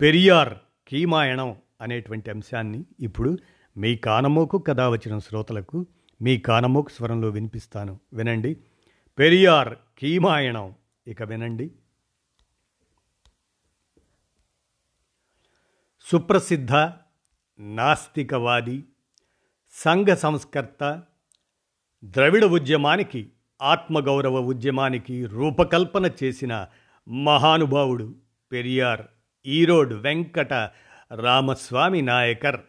పెరియార్ కీమాయణం అనేటువంటి అంశాన్ని ఇప్పుడు మీ కానమోకు కథ వచ్చిన శ్రోతలకు మీ కానమోకు స్వరంలో వినిపిస్తాను. వినండి. పెరియార్ కీమాయణం. ఇక వినండి. సుప్రసిద్ధ నాస్తికవాది సంఘ సంస్కర్త ద్రవిడ ఉద్యమానికి ఆత్మగౌరవ ఉద్యమానికి రూపకల్పన చేసిన మహానుభావుడు పెరియార్. ఈరోడ్ వెంకట రామస్వామి నాయకర్.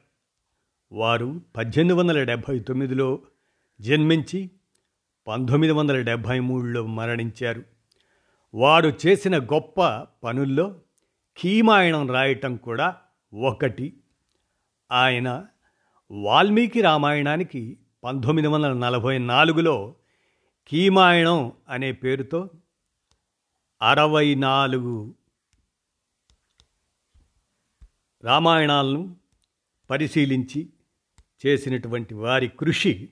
వారు పద్దెనిమిది వందల డెబ్భై తొమ్మిదిలో జన్మించి పంతొమ్మిది వందల డెబ్భై మూడులో మరణించారు. వారు చేసిన గొప్ప పనుల్లో కీమాయణం రాయటం కూడా ఒకటి. ఆయన వాల్మీకి రామాయణానికి పంతొమ్మిది వందల నలభై నాలుగులో కీమాయణం అనే పేరుతో అరవై నాలుగు రామాయణాలను పరిశీలించి చేసినటువంటి వారి కృషి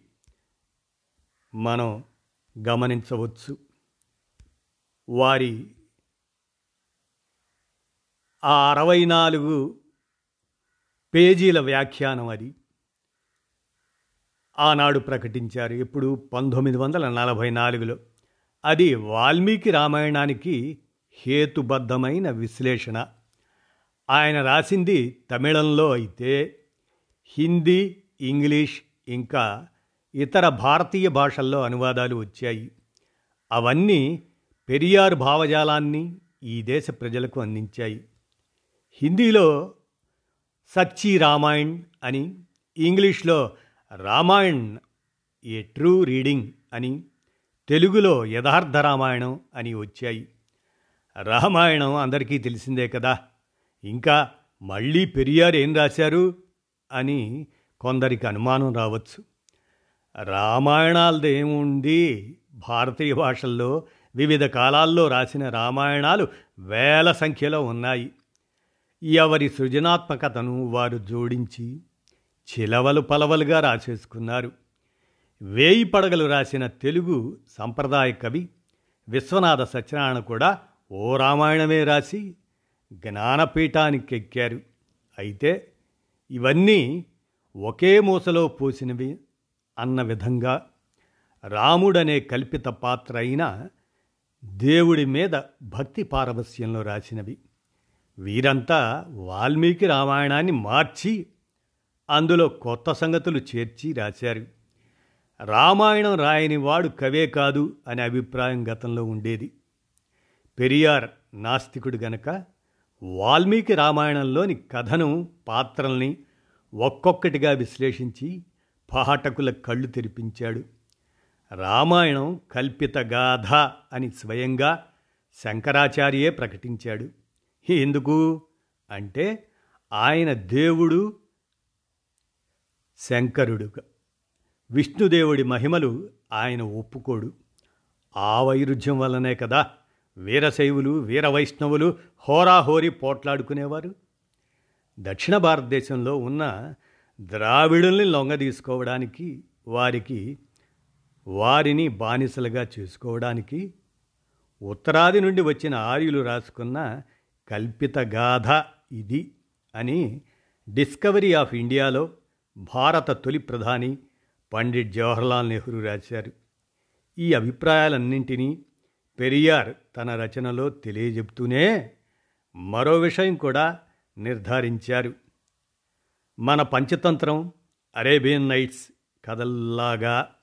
మనం గమనించవచ్చు. వారి ఆ అరవై నాలుగు పేజీల వ్యాఖ్యానం అది. ఆనాడు ప్రకటించారు. ఎప్పుడు పంతొమ్మిది వందల నలభై నాలుగులో అది వాల్మీకి రామాయణానికి హేతుబద్ధమైన విశ్లేషణ. ఆయన రాసింది తమిళంలో అయితే హిందీ ఇంగ్లీష్ ఇంకా ఇతర భారతీయ భాషల్లో అనువాదాలు వచ్చాయి. అవన్నీ పెరియార్ భావజాలాన్ని ఈ దేశ ప్రజలకు అందించాయి. హిందీలో సచ్చి రామాయణ్ అని ఇంగ్లీష్లో రామాయణ్ ఏ ట్రూ రీడింగ్ అని తెలుగులో యథార్థ రామాయణం అని వచ్చాయి. రామాయణం అందరికీ తెలిసిందే కదా. ఇంకా మళ్ళీ పెరియార్ ఏం రాశారు? అని కొందరికి అనుమానం రావచ్చు. రామాయణాలదేముంది? భారతీయ భాషల్లో వివిధ కాలాల్లో రాసిన రామాయణాలు వేల సంఖ్యలో ఉన్నాయి. ఎవరి సృజనాత్మకతను వారు జోడించి చిలవలు పలవలుగా రాసేసుకున్నారు. వేయి పడగలు రాసిన తెలుగు సంప్రదాయ కవి విశ్వనాథ సత్యనారాయణ కూడా ఓ రామాయణమే రాసి జ్ఞానపీఠానికి ఎక్కారు. అయితే ఇవన్నీ ఒకే మూసలో పోసినవి అన్న విధంగా రాముడనే కల్పిత పాత్ర అయిన దేవుడి మీద భక్తి పారవస్యంలో రాసినవి. వీరంతా వాల్మీకి రామాయణాన్ని మార్చి అందులో కొత్త సంగతులు చేర్చి రాశారు. రామాయణం రాయని వాడు కవే కాదు అనే అభిప్రాయం గతంలో ఉండేది. పెరియార్ నాస్తికుడు గనక వాల్మీకి రామాయణంలోని కథను పాత్రల్ని ఒక్కొక్కటిగా విశ్లేషించి పాఠకుల కళ్ళు తెరిపించాడు. రామాయణం కల్పిత గాథ అని స్వయంగా శంకరాచార్యే ప్రకటించాడు. ఎందుకు? అంటే ఆయన దేవుడు శంకరుడుగా. విష్ణుదేవుడి మహిమలు ఆయన ఒప్పుకోడు. ఆ వైరుధ్యం వల్లనే కదా వీరశైవులు వీరవైష్ణవులు హోరాహోరి హోరాహోరీ పోట్లాడుకునేవారు. దక్షిణ భారతదేశంలో ఉన్న ద్రావిడుల్ని లొంగ తీసుకోవడానికి వారికి వారిని బానిసలుగా చేసుకోవడానికి ఉత్తరాది నుండి వచ్చిన ఆర్యులు రాసుకున్న కల్పిత గాథ ఇది అని డిస్కవరీ ఆఫ్ ఇండియాలో భారత తొలి ప్రధాని పండిట్ జవహర్లాల్ నెహ్రూ రాశారు. ఈ అభిప్రాయాలన్నింటినీ పెరియార్ తన రచనలో తెలియజెప్తూనే మరో విషయం కూడా నిర్ధారించారు. మన పంచతంత్రం అరేబియన్ నైట్స్ కథల్లాగా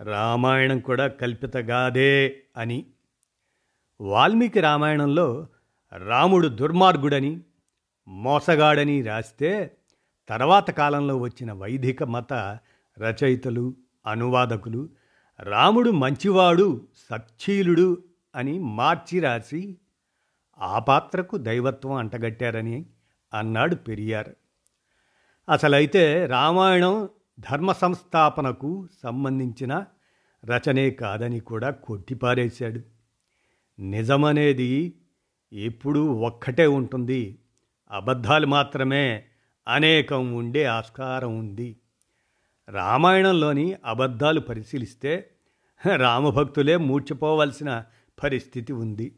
రామాయణం కూడా కల్పితగాదే అని. వాల్మీకి రామాయణంలో రాముడు దుర్మార్గుడని మోసగాడని రాస్తే తర్వాత కాలంలో వచ్చిన వైదిక మత రచయితలు అనువాదకులు రాముడు మంచివాడు సచ్చీలుడు అని మార్చి రాసి ఆ పాత్రకు దైవత్వం అంటగట్టారని అన్నాడు పెరియార్. అసలైతే రామాయణం ధర్మ సంస్థాపనకు సంబంధించిన రచనే కాదని కూడా కొట్టిపారేశాడు. నిజమనేది ఎప్పుడూ ఒక్కటే ఉంటుంది. అబద్ధాలు మాత్రమే అనేకం ఉండే ఆస్కారం ఉంది. రామాయణంలోని అబద్ధాలు పరిశీలిస్తే రామభక్తులే మూర్చిపోవలసిన పరిస్థితి ఉంది.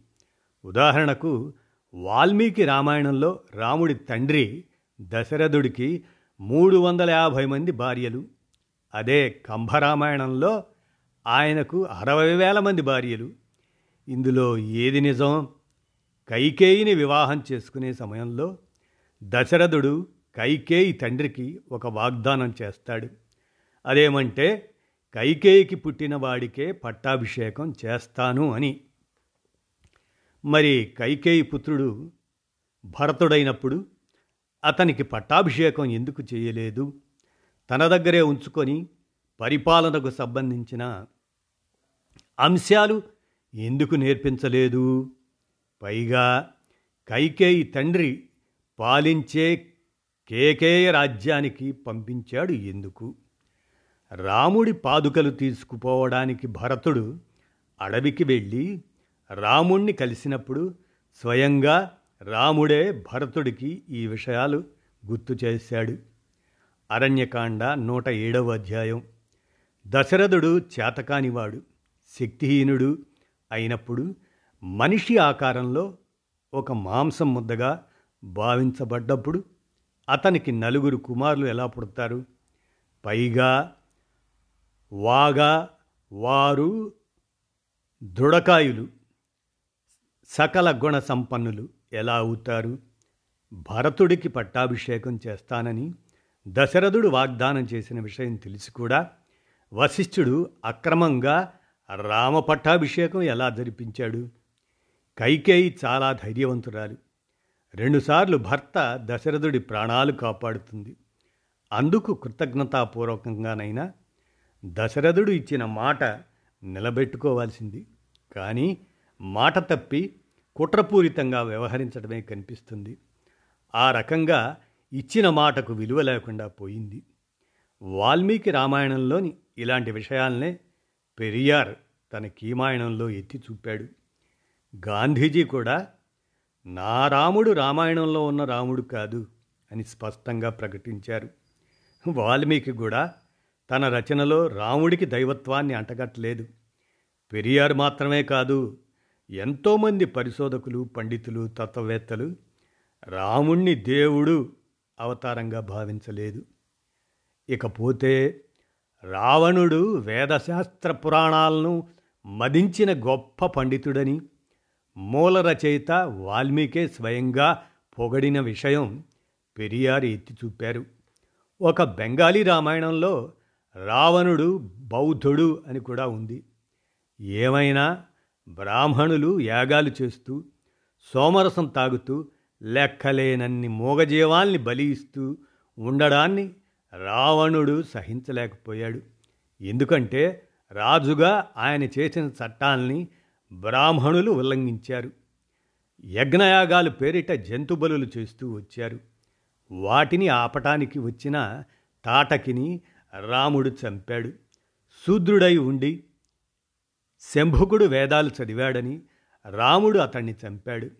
ఉదాహరణకు వాల్మీకి రామాయణంలో రాముడి తండ్రి దశరథుడికి మూడు వందల యాభై మంది భార్యలు. అదే కంభరామాయణంలో ఆయనకు అరవై వేల మంది భార్యలు. ఇందులో ఏది నిజం? కైకేయిని వివాహం చేసుకునే సమయంలో దశరథుడు కైకేయి తండ్రికి ఒక వాగ్దానం చేస్తాడు. అదేమంటే కైకేయికి పుట్టిన వాడికే పట్టాభిషేకం చేస్తాను అని. మరి కైకేయి పుత్రుడు భరతుడైనప్పుడు అతనికి పట్టాభిషేకం ఎందుకు చేయలేదు? తన దగ్గరే ఉంచుకొని పరిపాలనకు సంబంధించిన అంశాలు ఎందుకు నేర్పించలేదు? పైగా కైకేయి తండ్రి పాలించే కేకేయ రాజ్యానికి పంపించాడు ఎందుకు? రాముడి పాదుకలు తీసుకుపోవడానికి భరతుడు అడవికి వెళ్ళి రాముణ్ణి కలిసినప్పుడు స్వయంగా రాముడే భరతుడికి ఈ విషయాలు గుర్తు చేశాడు. అరణ్యకాండ నూట ఏడవ అధ్యాయం. దశరథుడు చేతకానివాడు శక్తిహీనుడు అయినప్పుడు మనిషి ఆకారంలో ఒక మాంసం ముద్దగా భావించబడ్డప్పుడు అతనికి నలుగురు కుమారులు ఎలా పుడతారు? పైగా వాగా వారు దృఢకాయులు సకల గుణ సంపన్నులు ఎలా అవుతారు? భరతుడికి పట్టాభిషేకం చేస్తానని దశరథుడు వాగ్దానం చేసిన విషయం తెలిసి కూడా వశిష్ఠుడు అక్రమంగా రామ పట్టాభిషేకం ఎలా జరిపించాడు? కైకేయి చాలా ధైర్యవంతురాలు. రెండుసార్లు భర్త దశరథుడి ప్రాణాలు కాపాడుతుంది. అందుకు కృతజ్ఞతాపూర్వకంగానైనా దశరథుడు ఇచ్చిన మాట నిలబెట్టుకోవాల్సింది. కానీ మాట తప్పి కుట్రపూరితంగా వ్యవహరించడమే కనిపిస్తుంది. ఆ రకంగా ఇచ్చిన మాటకు విలువ లేకుండా పోయింది. వాల్మీకి రామాయణంలోని ఇలాంటి విషయాలనే పెరియార్ తన కీమాయణంలో ఎత్తి చూపాడు. గాంధీజీ కూడా నా రాముడు రామాయణంలో ఉన్న రాముడు కాదు అని స్పష్టంగా ప్రకటించారు. వాల్మీకి కూడా తన రచనలో రాముడికి దైవత్వాన్ని అంటగట్టలేదు. పెరియార్ మాత్రమే కాదు ఎంతోమంది పరిశోధకులు పండితులు తత్వవేత్తలు రాముణ్ణి దేవుడు అవతారంగా భావించలేదు. ఇకపోతే రావణుడు వేదశాస్త్ర పురాణాలను మదించిన గొప్ప పండితుడని మూల రచయిత వాల్మీకే స్వయంగా పొగడిన విషయం పెరియారు ఎత్తి చూపారు. ఒక బెంగాలీ రామాయణంలో రావణుడు బౌద్ధుడు అని కూడా ఉంది. ఏమైనా బ్రాహ్మణులు యాగాలు చేస్తూ సోమరసం తాగుతూ లెక్కలేనన్ని మూగజీవాల్ని బలి ఇస్తూ ఉండడాన్ని రావణుడు సహించలేకపోయాడు. ఎందుకంటే రాజుగా ఆయన చేసిన చట్టాల్ని బ్రాహ్మణులు ఉల్లంఘించారు. యజ్ఞయాగాలు పేరిట జంతుబలులు చేస్తూ వచ్చారు. వాటిని ఆపటానికి వచ్చిన తాటకిని రాముడు చంపాడు. శూద్రుడై ఉండి శంభుకుడు వేదాలు చదివాడని రాముడు అతన్ని చంపాడు.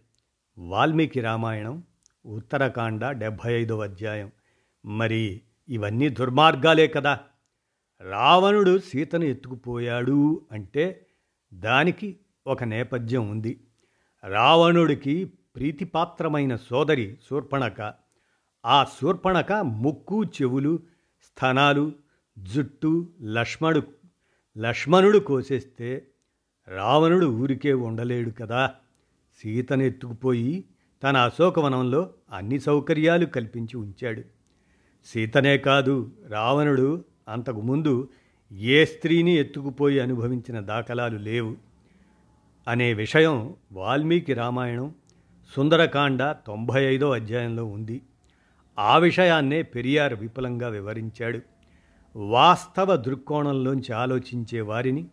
వాల్మీకి రామాయణం ఉత్తరకాండ డెబ్భై ఐదవ అధ్యాయం. మరి ఇవన్నీ దుర్మార్గాలే కదా. రావణుడు సీతను ఎత్తుకుపోయాడు అంటే దానికి ఒక నేపథ్యం ఉంది. రావణుడికి ప్రీతిపాత్రమైన సోదరి శూర్పణక. ఆ శూర్పణక ముక్కు చెవులు స్థనాలు జుట్టు లక్ష్మణు లక్ష్మణుడు కోసేస్తే రావణుడు ఊరికే ఉండలేడు కదా. సీతను ఎత్తుకుపోయి తన అశోకవనంలో అన్ని సౌకర్యాలు కల్పించి ఉంచాడు. సీతనే కాదు రావణుడు అంతకుముందు ఏ స్త్రీని ఎత్తుకుపోయి అనుభవించిన దాఖలాలు లేవు. అనే విషయం వాల్మీకి రామాయణం సుందరకాండ తొంభై ఐదో అధ్యాయంలో ఉంది. ఆ విషయాన్నే పెరియార్ విపులంగా వివరించాడు. వాస్తవ దృక్కోణంలోంచి ఆలోచించే వారిని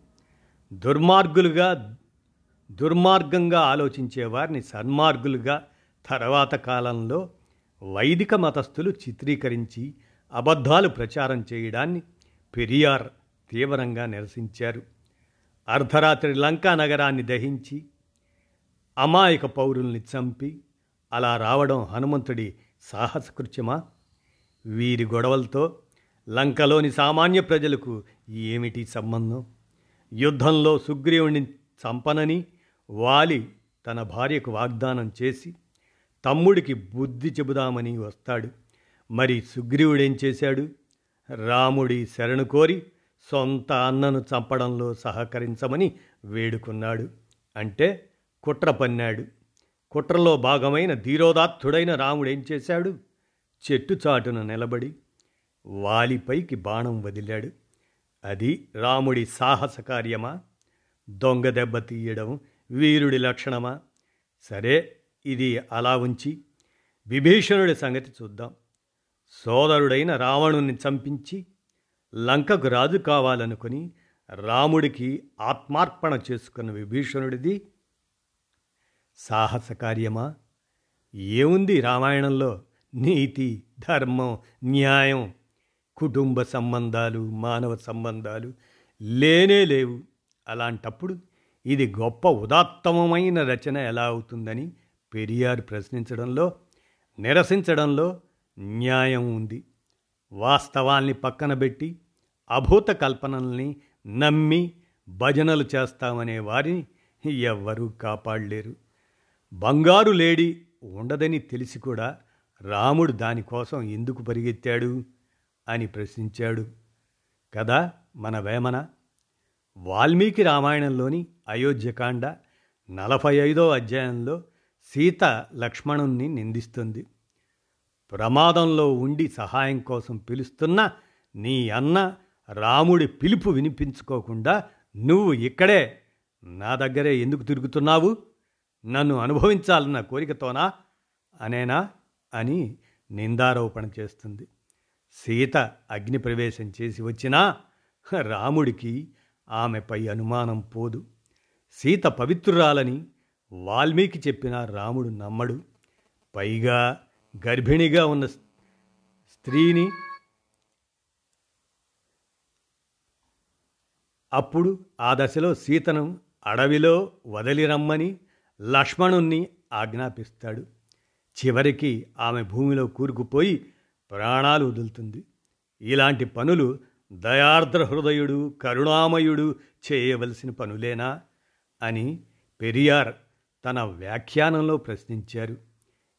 దుర్మార్గులుగా దుర్మార్గంగా ఆలోచించే వారిని సన్మార్గులుగా తర్వాత కాలంలో వైదిక మతస్థులు చిత్రీకరించి అబద్ధాలు ప్రచారం చేయడాన్ని పెరియార్ తీవ్రంగా నిరసించారు. అర్ధరాత్రి లంకా నగరాన్ని దహించి అమాయక పౌరుల్ని చంపి అలా రావడం హనుమంతుడి సాహసకృత్యమా? వీరి గొడవలతో లంకలోని సామాన్య ప్రజలకు ఏమిటి సంబంధం? యుద్ధంలో సుగ్రీవుని చంపనని వాలి తన భార్యకు వాగ్దానం చేసి తమ్ముడికి బుద్ధి చెబుదామని వస్తాడు. మరి సుగ్రీవుడేం చేశాడు? రాముడి శరణు కోరి సొంత అన్నను చంపడంలో సహకరించమని వేడుకున్నాడు. అంటే కుట్ర పన్నాడు. కుట్రలో భాగమైన ధీరోదాత్తుడైన రాముడేం చేశాడు? చెట్టు చాటున నిలబడి వాలిపైకి బాణం వదిలాడు. అది రాముడి సాహస కార్యమా? దొంగ దెబ్బ తీయడం వీరుడి లక్షణమా? సరే ఇది అలా ఉంచి విభీషణుడి సంగతి చూద్దాం. సోదరుడైన రావణుని చంపించి లంకకు రాజు కావాలనుకుని రాముడికి ఆత్మార్పణ చేసుకున్న విభీషణుడిది సాహస కార్యమా? ఏముంది రామాయణంలో? నీతి ధర్మం న్యాయం? కుటుంబ సంబంధాలు మానవ సంబంధాలు లేనే లేవు. అలాంటప్పుడు ఇది గొప్ప ఉదాత్తమమైన రచన ఎలా అవుతుందని పెరియార్ ప్రశ్నించడంలో నిరసించడంలో న్యాయం ఉంది. వాస్తవాల్ని పక్కన పెట్టి అభూత కల్పనల్ని నమ్మి భజనలు చేస్తామనే వారిని ఎవ్వరూ కాపాడలేరు. బంగారు లేడి ఉండదని తెలిసి కూడా రాముడు దానికోసం ఎందుకు పరిగెత్తాడు? అని ప్రశ్నించాడు. కదా మన వేమన? వాల్మీకి రామాయణంలోని అయోధ్యకాండ నలభై ఐదో అధ్యాయంలో సీత లక్ష్మణుణ్ణి నిందిస్తుంది. ప్రమాదంలో ఉండి సహాయం కోసం పిలుస్తున్న నీ అన్న రాముడి పిలుపు వినిపించుకోకుండా నువ్వు ఇక్కడే నా దగ్గరే ఎందుకు తిరుగుతున్నావు? నన్ను అనుభవించాలన్న కోరికతోనా? అనేనా? అని నిందారోపణ చేస్తుంది. సీత అగ్నిప్రవేశం చేసి వచ్చినా రాముడికి ఆమెపై అనుమానం పోదు. సీత పవిత్రురాలని వాల్మీకి చెప్పిన రాముడు నమ్మడు. పైగా గర్భిణిగా ఉన్న స్త్రీని అప్పుడు ఆ దశలో సీతను అడవిలో వదిలిరమ్మని లక్ష్మణుణ్ణి ఆజ్ఞాపిస్తాడు. చివరికి ఆమె భూమిలో కూరుకుపోయి ప్రాణాలు వదులుతుంది. ఇలాంటి పనులు దయార్ద్ర హృదయుడు కరుణామయుడు చేయవలసిన పనులేనా? అని పెరియార్ తన వ్యాఖ్యానంలో ప్రశ్నించారు.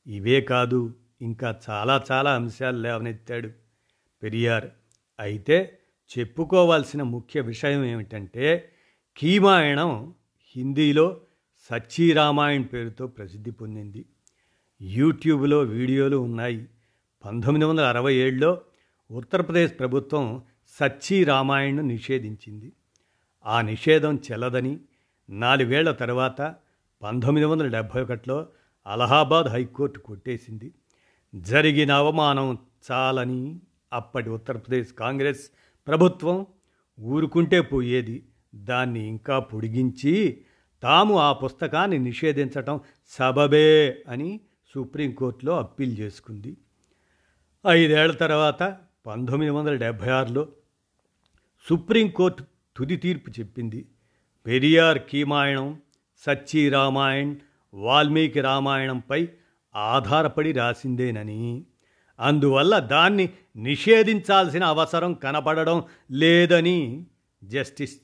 ఇవే కాదు ఇంకా చాలా చాలా అంశాలు లేవనెత్తాడు పెరియార్. అయితే చెప్పుకోవాల్సిన ముఖ్య విషయం ఏమిటంటే కీమాయణం హిందీలో సచ్చీ రామాయణ్ పేరుతో ప్రసిద్ధి పొందింది. యూట్యూబ్లో వీడియోలు ఉన్నాయి. పంతొమ్మిది వందల అరవై ఏడులో ఉత్తరప్రదేశ్ ప్రభుత్వం సచ్చీ రామాయణను నిషేధించింది. ఆ నిషేధం చెల్లదని నాలుగేళ్ళ తర్వాత పంతొమ్మిది వందల డెబ్భై ఒకటిలో అలహాబాద్ హైకోర్టు కొట్టేసింది. జరిగిన అవమానం చాలని అప్పటి ఉత్తరప్రదేశ్ కాంగ్రెస్ ప్రభుత్వం ఊరుకుంటే పోయేది. దాన్ని ఇంకా పొడిగించి తాము ఆ పుస్తకాన్ని నిషేధించటం సబబే అని సుప్రీంకోర్టులో అప్పీల్ చేసుకుంది. ఐదేళ్ళ తర్వాత పంతొమ్మిది వందల డెబ్భై ఆరులో సుప్రీంకోర్టు తుది తీర్పు చెప్పింది. పెరియార్ కీమాయణం సచ్చి రామాయణ్ వాల్మీకి రామాయణంపై ఆధారపడి రాసిందేనని. అందువల్ల దాన్ని నిషేధించాల్సిన అవసరం కనపడడం లేదని జస్టిస్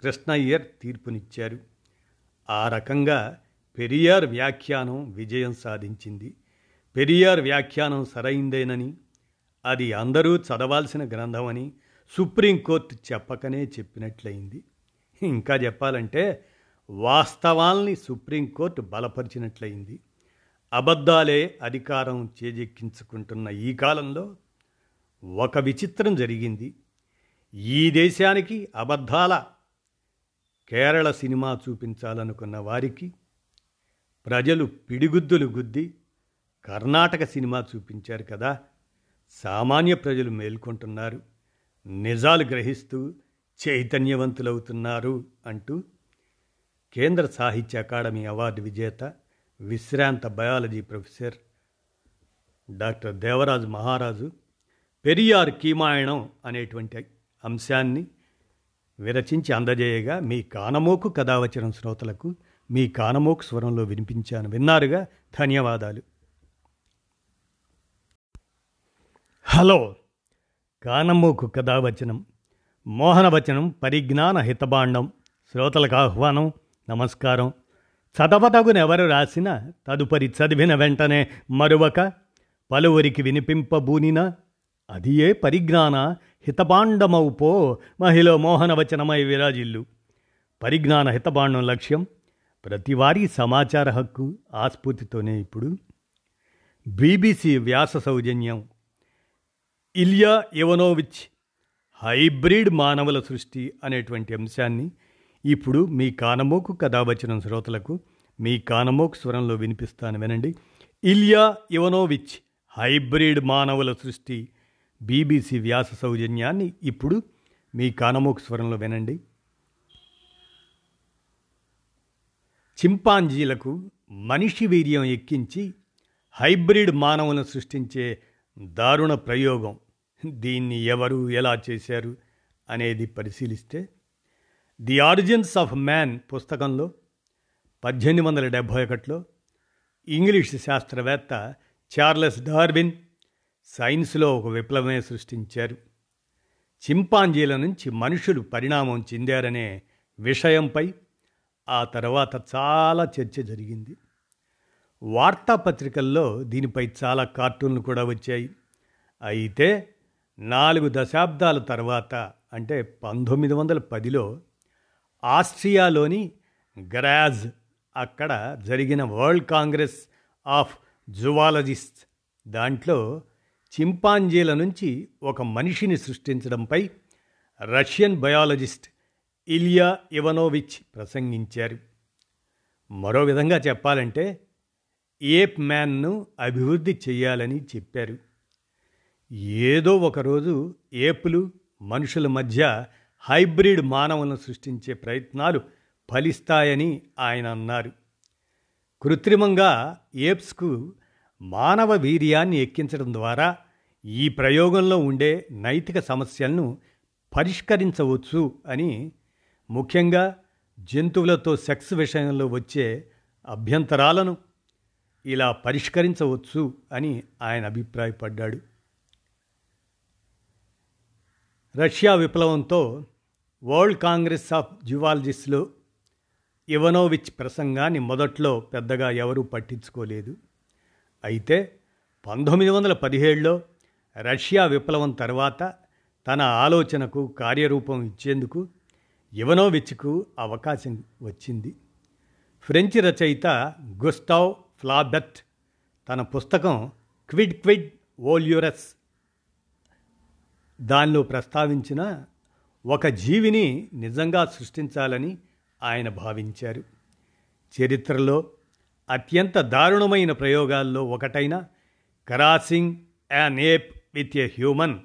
కృష్ణయ్యర్ తీర్పునిచ్చారు. ఆ రకంగా పెరియార్ వ్యాఖ్యానం విజయం సాధించింది. పెరియార్ వ్యాఖ్యానం సరైందేనని అది అందరూ చదవాల్సిన గ్రంథమని సుప్రీంకోర్టు చెప్పకనే చెప్పినట్లయింది. ఇంకా చెప్పాలంటే వాస్తవాల్ని సుప్రీంకోర్టు బలపరిచినట్లయింది. అబద్ధాలే అధికారం చేజెక్కించుకుంటున్న ఈ కాలంలో ఒక విచిత్రం జరిగింది. ఈ దేశానికి అబద్ధాల కేరళ సినిమా చూపించాలనుకున్న వారికి ప్రజలు పిడిగుద్దులు గుద్ది కర్ణాటక సినిమా చూపించారు కదా. సామాన్య ప్రజలు మేల్కొంటున్నారు. నిజాలు గ్రహిస్తూ చైతన్యవంతులవుతున్నారు అంటూ కేంద్ర సాహిత్య అకాడమీ అవార్డు విజేత విశ్రాంత బయాలజీ ప్రొఫెసర్ డాక్టర్ దేవరాజు మహారాజు పెరియార్ కీమాయణం అనేటువంటి అంశాన్ని విరచించి అందజేయగా మీ కానమోకు కథావచనం శ్రోతలకు మీ కానమోకు స్వరంలో వినిపించాను. విన్నారుగా? ధన్యవాదాలు. హలో. కానమ్మూకు కథావచనం మోహనవచనం పరిజ్ఞాన హితబాండం శ్రోతలకు ఆహ్వానం నమస్కారం. చదవతగునెవరు రాసిన తదుపరి చదివిన వెంటనే మరొక పలువురికి వినిపింపబూనిన అది ఏ పరిజ్ఞాన హితపాండమవు మహిళ మోహనవచనమై విరాజిల్లు. పరిజ్ఞాన హితబాండం లక్ష్యం ప్రతివారీ సమాచార హక్కు ఆస్ఫూర్తితోనే ఇప్పుడు. బీబీసీ వ్యాస సౌజన్యం. ఇలియా ఇవనోవిచ్ హైబ్రిడ్ మానవుల సృష్టి అనేటువంటి అంశాన్ని ఇప్పుడు మీ కానమోకు కథావచనం శ్రోతలకు మీ కానమోకు స్వరంలో వినిపిస్తాను వినండి. ఇలియా ఇవనోవిచ్ హైబ్రిడ్ మానవుల సృష్టి బీబీసీ వ్యాస సౌజన్యాన్ని ఇప్పుడు మీ కానమోకు స్వరంలో వినండి. చింపాంజీలకు మనిషి వీర్యం ఎక్కించి హైబ్రిడ్ మానవులను సృష్టించే దారుణ ప్రయోగం దీన్ని ఎవరు ఎలా చేశారు అనేది పరిశీలిస్తే ది ఆరిజిన్స్ ఆఫ్ మ్యాన్ పుస్తకంలో పద్దెనిమిది వందల డెబ్భై ఒకటిలో ఇంగ్లీష్ శాస్త్రవేత్త చార్లెస్ డార్విన్ సైన్స్లో ఒక విప్లవమే సృష్టించారు. చింపాంజీల నుంచి మనుషులు పరిణామం చెందారనే విషయంపై ఆ తర్వాత చాలా చర్చ జరిగింది. వార్తాపత్రికల్లో దీనిపై చాలా కార్టూన్లు కూడా వచ్చాయి. అయితే నాలుగు దశాబ్దాల తర్వాత అంటే పంతొమ్మిది వందల పదిలో ఆస్ట్రియాలోని గ్రాజ్ అక్కడ జరిగిన వరల్డ్ కాంగ్రెస్ ఆఫ్ జువాలజిస్ట్ దాంట్లో చింపాంజీల నుంచి ఒక మనిషిని సృష్టించడంపై రష్యన్ బయాలజిస్ట్ ఇలియా ఇవనోవిచ్ ప్రసంగించారు. మరో విధంగా చెప్పాలంటే ఏప్ మ్యాన్ను అభివృద్ధి చేయాలని చెప్పారు. ఏదో ఒకరోజు ఏపులు మనుషుల మధ్య హైబ్రిడ్ మానవులను సృష్టించే ప్రయత్నాలు ఫలిస్తాయని ఆయన అన్నారు. కృత్రిమంగా ఏప్స్కు మానవ వీర్యాన్ని ఎక్కించడం ద్వారా ఈ ప్రయోగంలో ఉండే నైతిక సమస్యలను పరిష్కరించవచ్చు అని ముఖ్యంగా జంతువులతో సెక్స్ విషయంలో వచ్చే అభ్యంతరాలను ఇలా పరిష్కరించవచ్చు అని ఆయన అభిప్రాయపడ్డాడు. రష్యా విప్లవంతో వరల్డ్ కాంగ్రెస్ ఆఫ్ జువాలజిస్టులు ఇవనోవిచ్ ప్రసంగాన్ని మొదట్లో పెద్దగా ఎవరూ పట్టించుకోలేదు. అయితే పంతొమ్మిది వందల పదిహేడులో రష్యా విప్లవం తర్వాత తన ఆలోచనకు కార్యరూపం ఇచ్చేందుకు ఇవనోవిచ్కు అవకాశం వచ్చింది. ఫ్రెంచ్ రచయిత గుస్టావ్ ఫ్లాబెట్ తన పుస్తకం క్విడ్ క్విడ్ ఓల్యూరస్ దానిలో ప్రస్తావించిన ఒక జీవిని నిజంగా సృష్టించాలని ఆయన భావించారు. చరిత్రలో అత్యంత దారుణమైన ప్రయోగాల్లో ఒకటైన crossing an ape with a human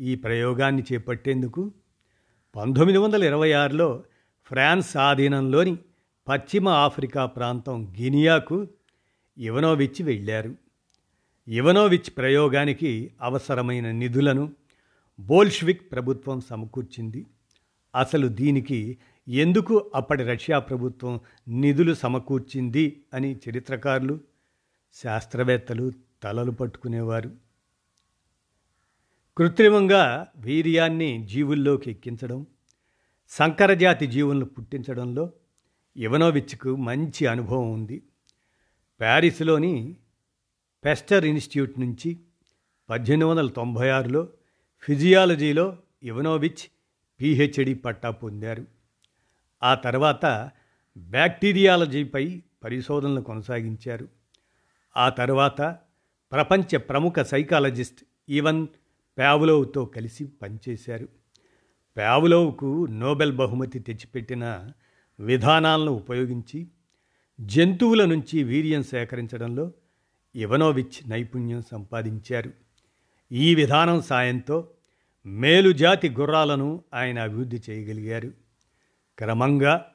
ఈ ప్రయోగాన్ని చేపట్టేందుకు పంతొమ్మిది వందల ఇరవై ఆరులో ఫ్రాన్స్ ఆధీనంలోని పశ్చిమ ఆఫ్రికా ప్రాంతం గినియాకు ఇవనోవిచ్ వెళ్ళారు. ఇవనోవిచ్ ప్రయోగానికి అవసరమైన నిధులను బోల్ష్విక్ ప్రభుత్వం సమకూర్చింది. అసలు దీనికి ఎందుకు అప్పటి రష్యా ప్రభుత్వం నిధులు సమకూర్చింది అని చరిత్రకారులు శాస్త్రవేత్తలు తలలు పట్టుకునేవారు. కృత్రిమంగా వీర్యాన్ని జీవుల్లోకి ఎక్కించడం సంకరజాతి జీవులను పుట్టించడంలో ఇవనోవిచ్కు మంచి అనుభవం ఉంది. ప్యారిస్లోని పెస్టర్ ఇన్స్టిట్యూట్ నుంచి పద్దెనిమిది వందల తొంభై ఆరులో ఫిజియాలజీలో ఇవనోవిచ్ పిహెచ్డి పట్టా పొందారు. ఆ తర్వాత బ్యాక్టీరియాలజీపై పరిశోధనలు కొనసాగించారు. ఆ తర్వాత ప్రపంచ ప్రముఖ సైకాలజిస్ట్ ఈవన్ ప్యావులోవ్తో కలిసి పనిచేశారు. ప్యావులోవ్కు నోబెల్ బహుమతి తెచ్చిపెట్టిన విధానాలను ఉపయోగించి జంతువుల నుంచి వీర్యం సేకరించడంలో ఇవనోవిచ్ నైపుణ్యం సంపాదించారు. ఈ విధానం సాయంతో మేలుజాతి గుర్రాలను ఆయన అభివృద్ధి చేయగలిగారు. క్రమంగా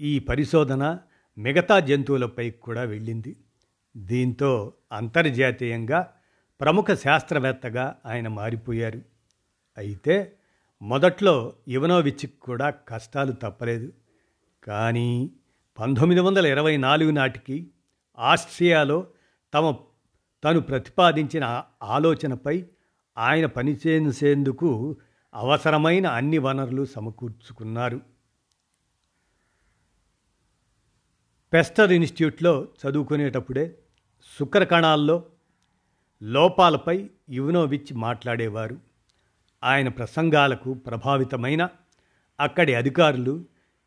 ఈ పరిశోధన మిగతా జంతువులపై కూడా వెళ్ళింది. దీంతో అంతర్జాతీయంగా ప్రముఖ శాస్త్రవేత్తగా ఆయన మారిపోయారు. అయితే మొదట్లో యువనోవిచ్కి కూడా కష్టాలు తప్పలేదు. కానీ పంతొమ్మిది వందల ఇరవై నాలుగు నాటికి ఆస్ట్రియాలో తమ తను ప్రతిపాదించిన ఆలోచనపై ఆయన పనిచేసేందుకు అవసరమైన అన్ని వనరులు సమకూర్చుకున్నారు. పెస్టర్ ఇన్స్టిట్యూట్లో చదువుకునేటప్పుడే శుక్రకణాల్లో లోపాలపై యువనోవిచ్ మాట్లాడేవారు. ఆయన ప్రసంగాలకు ప్రభావితమైన అక్కడి అధికారులు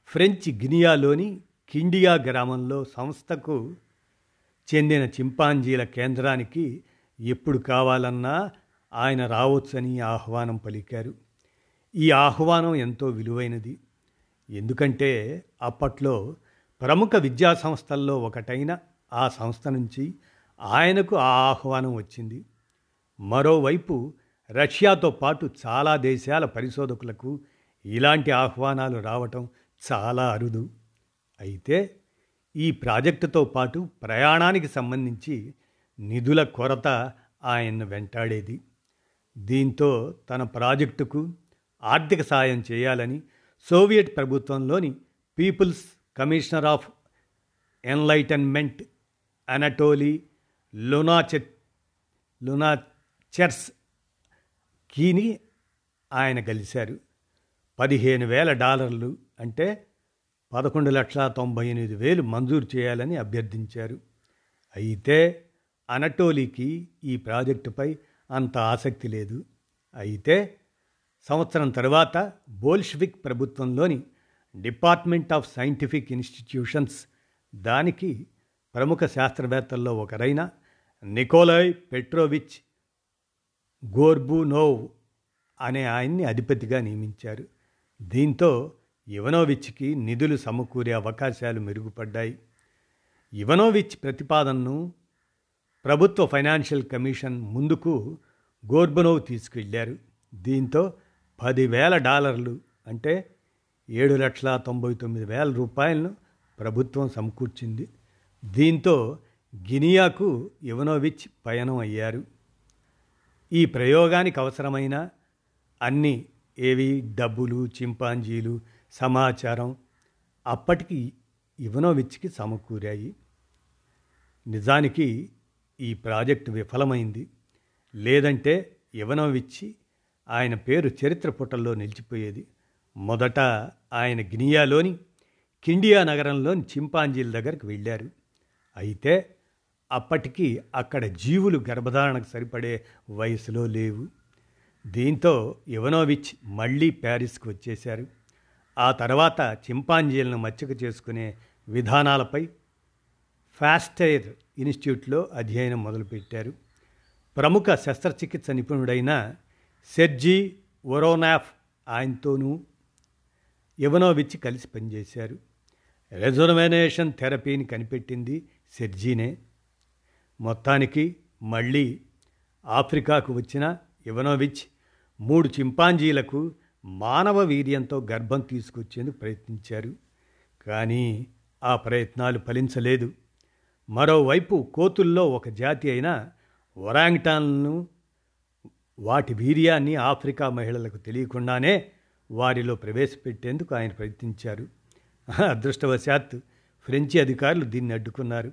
ఫ్రెంచ్ గినియాలోని కిండియా గ్రామంలో సంస్థకు చెందిన చింపాంజీల కేంద్రానికి ఎప్పుడు కావాలన్నా ఆయన రావచ్చని ఆహ్వానం పలికారు. ఈ ఆహ్వానం ఎంతో విలువైనది. ఎందుకంటే అప్పట్లో ప్రముఖ విద్యా సంస్థల్లో ఒకటైన ఆ సంస్థ నుంచి ఆయనకు ఆ ఆహ్వానం వచ్చింది. మరోవైపు రష్యాతో పాటు చాలా దేశాల పరిశోధకులకు ఇలాంటి ఆహ్వానాలు రావటం చాలా అరుదు. అయితే ఈ ప్రాజెక్టుతో పాటు ప్రయాణానికి సంబంధించి నిధుల కొరత ఆయన్ను వెంటాడేది. దీంతో తన ప్రాజెక్టుకు ఆర్థిక సాయం చేయాలని సోవియట్ ప్రభుత్వంలోని people's commissioner of enlightenment Anatoly లునాచె లునాచెర్స్ కీని ఆయన కలిశారు పదిహేను వేల డాలర్లు అంటే పదకొండు లక్షల తొంభై ఎనిమిది వేలు మంజూరు చేయాలని అభ్యర్థించారు. అయితే అనటోలీకి ఈ ప్రాజెక్టుపై అంత ఆసక్తి లేదు. అయితే సంవత్సరం తర్వాత బోల్షివిక్ ప్రభుత్వంలోని డిపార్ట్మెంట్ ఆఫ్ సైంటిఫిక్ ఇన్స్టిట్యూషన్స్ దానికి ప్రముఖ శాస్త్రవేత్తల్లో ఒకరైన నికోలాయ్ పెట్రోవిచ్ గోర్బునోవ్ అనే ఆయన్ని అధిపతిగా నియమించారు. దీంతో ఇవనోవిచ్కి నిధులు సమకూరే అవకాశాలు మెరుగుపడ్డాయి. ఇవనోవిచ్ ప్రతిపాదనను ప్రభుత్వ ఫైనాన్షియల్ కమిషన్ ముందుకు గోర్బనోవ్ తీసుకెళ్ళారు. దీంతో పదివేల డాలర్లు అంటే ఏడు లక్షల తొంభై తొమ్మిది వేల రూపాయలను ప్రభుత్వం సమకూర్చింది. దీంతో గినియాకు యువనోవిచ్ పయనం అయ్యారు. ఈ ప్రయోగానికి అవసరమైన అన్ని ఏవి? డబ్బులు చింపాంజీలు సమాచారం అప్పటికి ఇవనోవిచ్కి సమకూరాయి. నిజానికి ఈ ప్రాజెక్టు విఫలమైంది. లేదంటే ఇవనోవిచ్చి ఆయన పేరు చరిత్ర పుటల్లో నిలిచిపోయేది. మొదట ఆయన గినియాలోని కిండియా నగరంలోని చింపాంజీల దగ్గరికి వెళ్ళారు. అయితే అప్పటికి అక్కడ జీవులు గర్భధారణకు సరిపడే వయసులో లేవు. దీంతో ఇవనోవిచ్ మళ్ళీ ప్యారిస్కి వచ్చేశారు. ఆ తర్వాత చింపాంజీలను మచ్చిక చేసుకునే విధానాలపై ఫాస్టైర్ ఇన్స్టిట్యూట్లో అధ్యయనం మొదలుపెట్టారు. ప్రముఖ శస్త్రచికిత్స నిపుణుడైన సెర్జీ ఒరోనాఫ్ ఆయనతోనూ ఇవనోవిచ్ కలిసి పనిచేశారు. రెజర్వేనేషన్ థెరపీని కనిపెట్టింది సెర్జీనే. మొత్తానికి మళ్ళీ ఆఫ్రికాకు వచ్చిన ఇవనోవిచ్ మూడు చింపాంజీలకు మానవ వీర్యంతో గర్భం తీసుకొచ్చేందుకు ప్రయత్నించారు. కానీ ఆ ప్రయత్నాలు ఫలించలేదు. మరోవైపు కోతుల్లో ఒక జాతి అయిన ఒరాంగ్టాన్లను వాటి వీర్యాన్ని ఆఫ్రికా మహిళలకు తెలియకుండానే వారిలో ప్రవేశపెట్టేందుకు ఆయన ప్రయత్నించారు. అదృష్టవశాత్తు ఫ్రెంచి అధికారులు దీన్ని అడ్డుకున్నారు.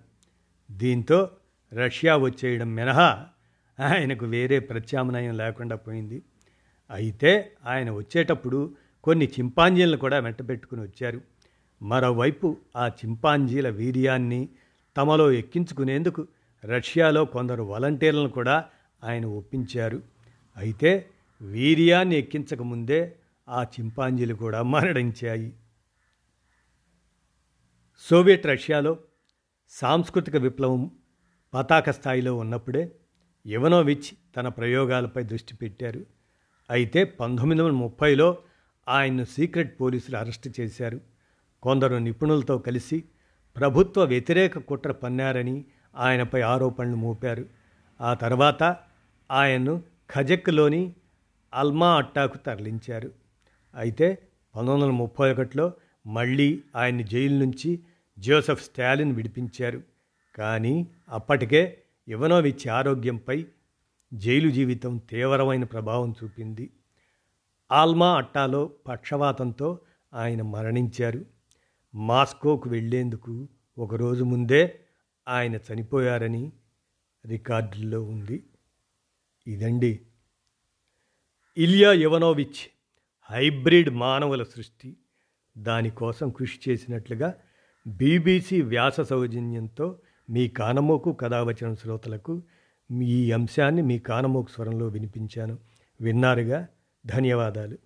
దీంతో రష్యా వచ్చేయడం మినహా ఆయనకు వేరే ప్రత్యామ్నాయం లేకుండా పోయింది. అయితే ఆయన వచ్చేటప్పుడు కొన్ని చింపాంజీలను కూడా వెంటబెట్టుకుని వచ్చారు. మరోవైపు ఆ చింపాంజీల వీర్యాన్ని తమలో ఎక్కించుకునేందుకు రష్యాలో కొందరు వాలంటీర్లను కూడా ఆయన ఒప్పించారు. అయితే వీర్యాన్ని ఎక్కించకముందే ఆ చింపాంజీలు కూడా మరణించాయి సోవియట్ రష్యాలో సాంస్కృతిక విప్లవం పతాక స్థాయిలో ఉన్నప్పుడే ఇవనోవిచ్ తన ప్రయోగాలపై దృష్టి పెట్టారు. అయితే పంతొమ్మిది వందల ముప్పైలో ఆయన్ను సీక్రెట్ పోలీసులు అరెస్ట్ చేశారు. కొందరు నిపుణులతో కలిసి ప్రభుత్వ వ్యతిరేక కుట్ర పన్నారని ఆయనపై ఆరోపణలు మోపారు. ఆ తర్వాత ఆయన్ను ఖజక్లోని అల్మా అట్టాకు తరలించారు. అయితే పంతొమ్మిది వందల ముప్పై ఒకటిలో మళ్ళీ ఆయన్ని జైలు నుంచి జోసెఫ్ స్టాలిన్ విడిపించారు. కానీ అప్పటికే ఇవనోవిచ్ ఆరోగ్యంపై జైలు జీవితం తీవ్రమైన ప్రభావం చూపింది. ఆల్మా అట్టాలో పక్షవాతంతో ఆయన మరణించారు. మాస్కోకు వెళ్ళేందుకు ఒకరోజు ముందే ఆయన చనిపోయారని రికార్డుల్లో ఉంది. ఇదండి. ఇలియా ఇవనోవిచ్ హైబ్రిడ్ మానవుల సృష్టి. దానికోసం కృషి చేసినట్లుగా బీబీసీ వ్యాస సౌజన్యంతో మీ కానమోకు కథావచన శ్రోతలకు ఈ అంశాన్ని మీ కానమోకు స్వరంలో వినిపించాను. విన్నారుగా? ధన్యవాదాలు.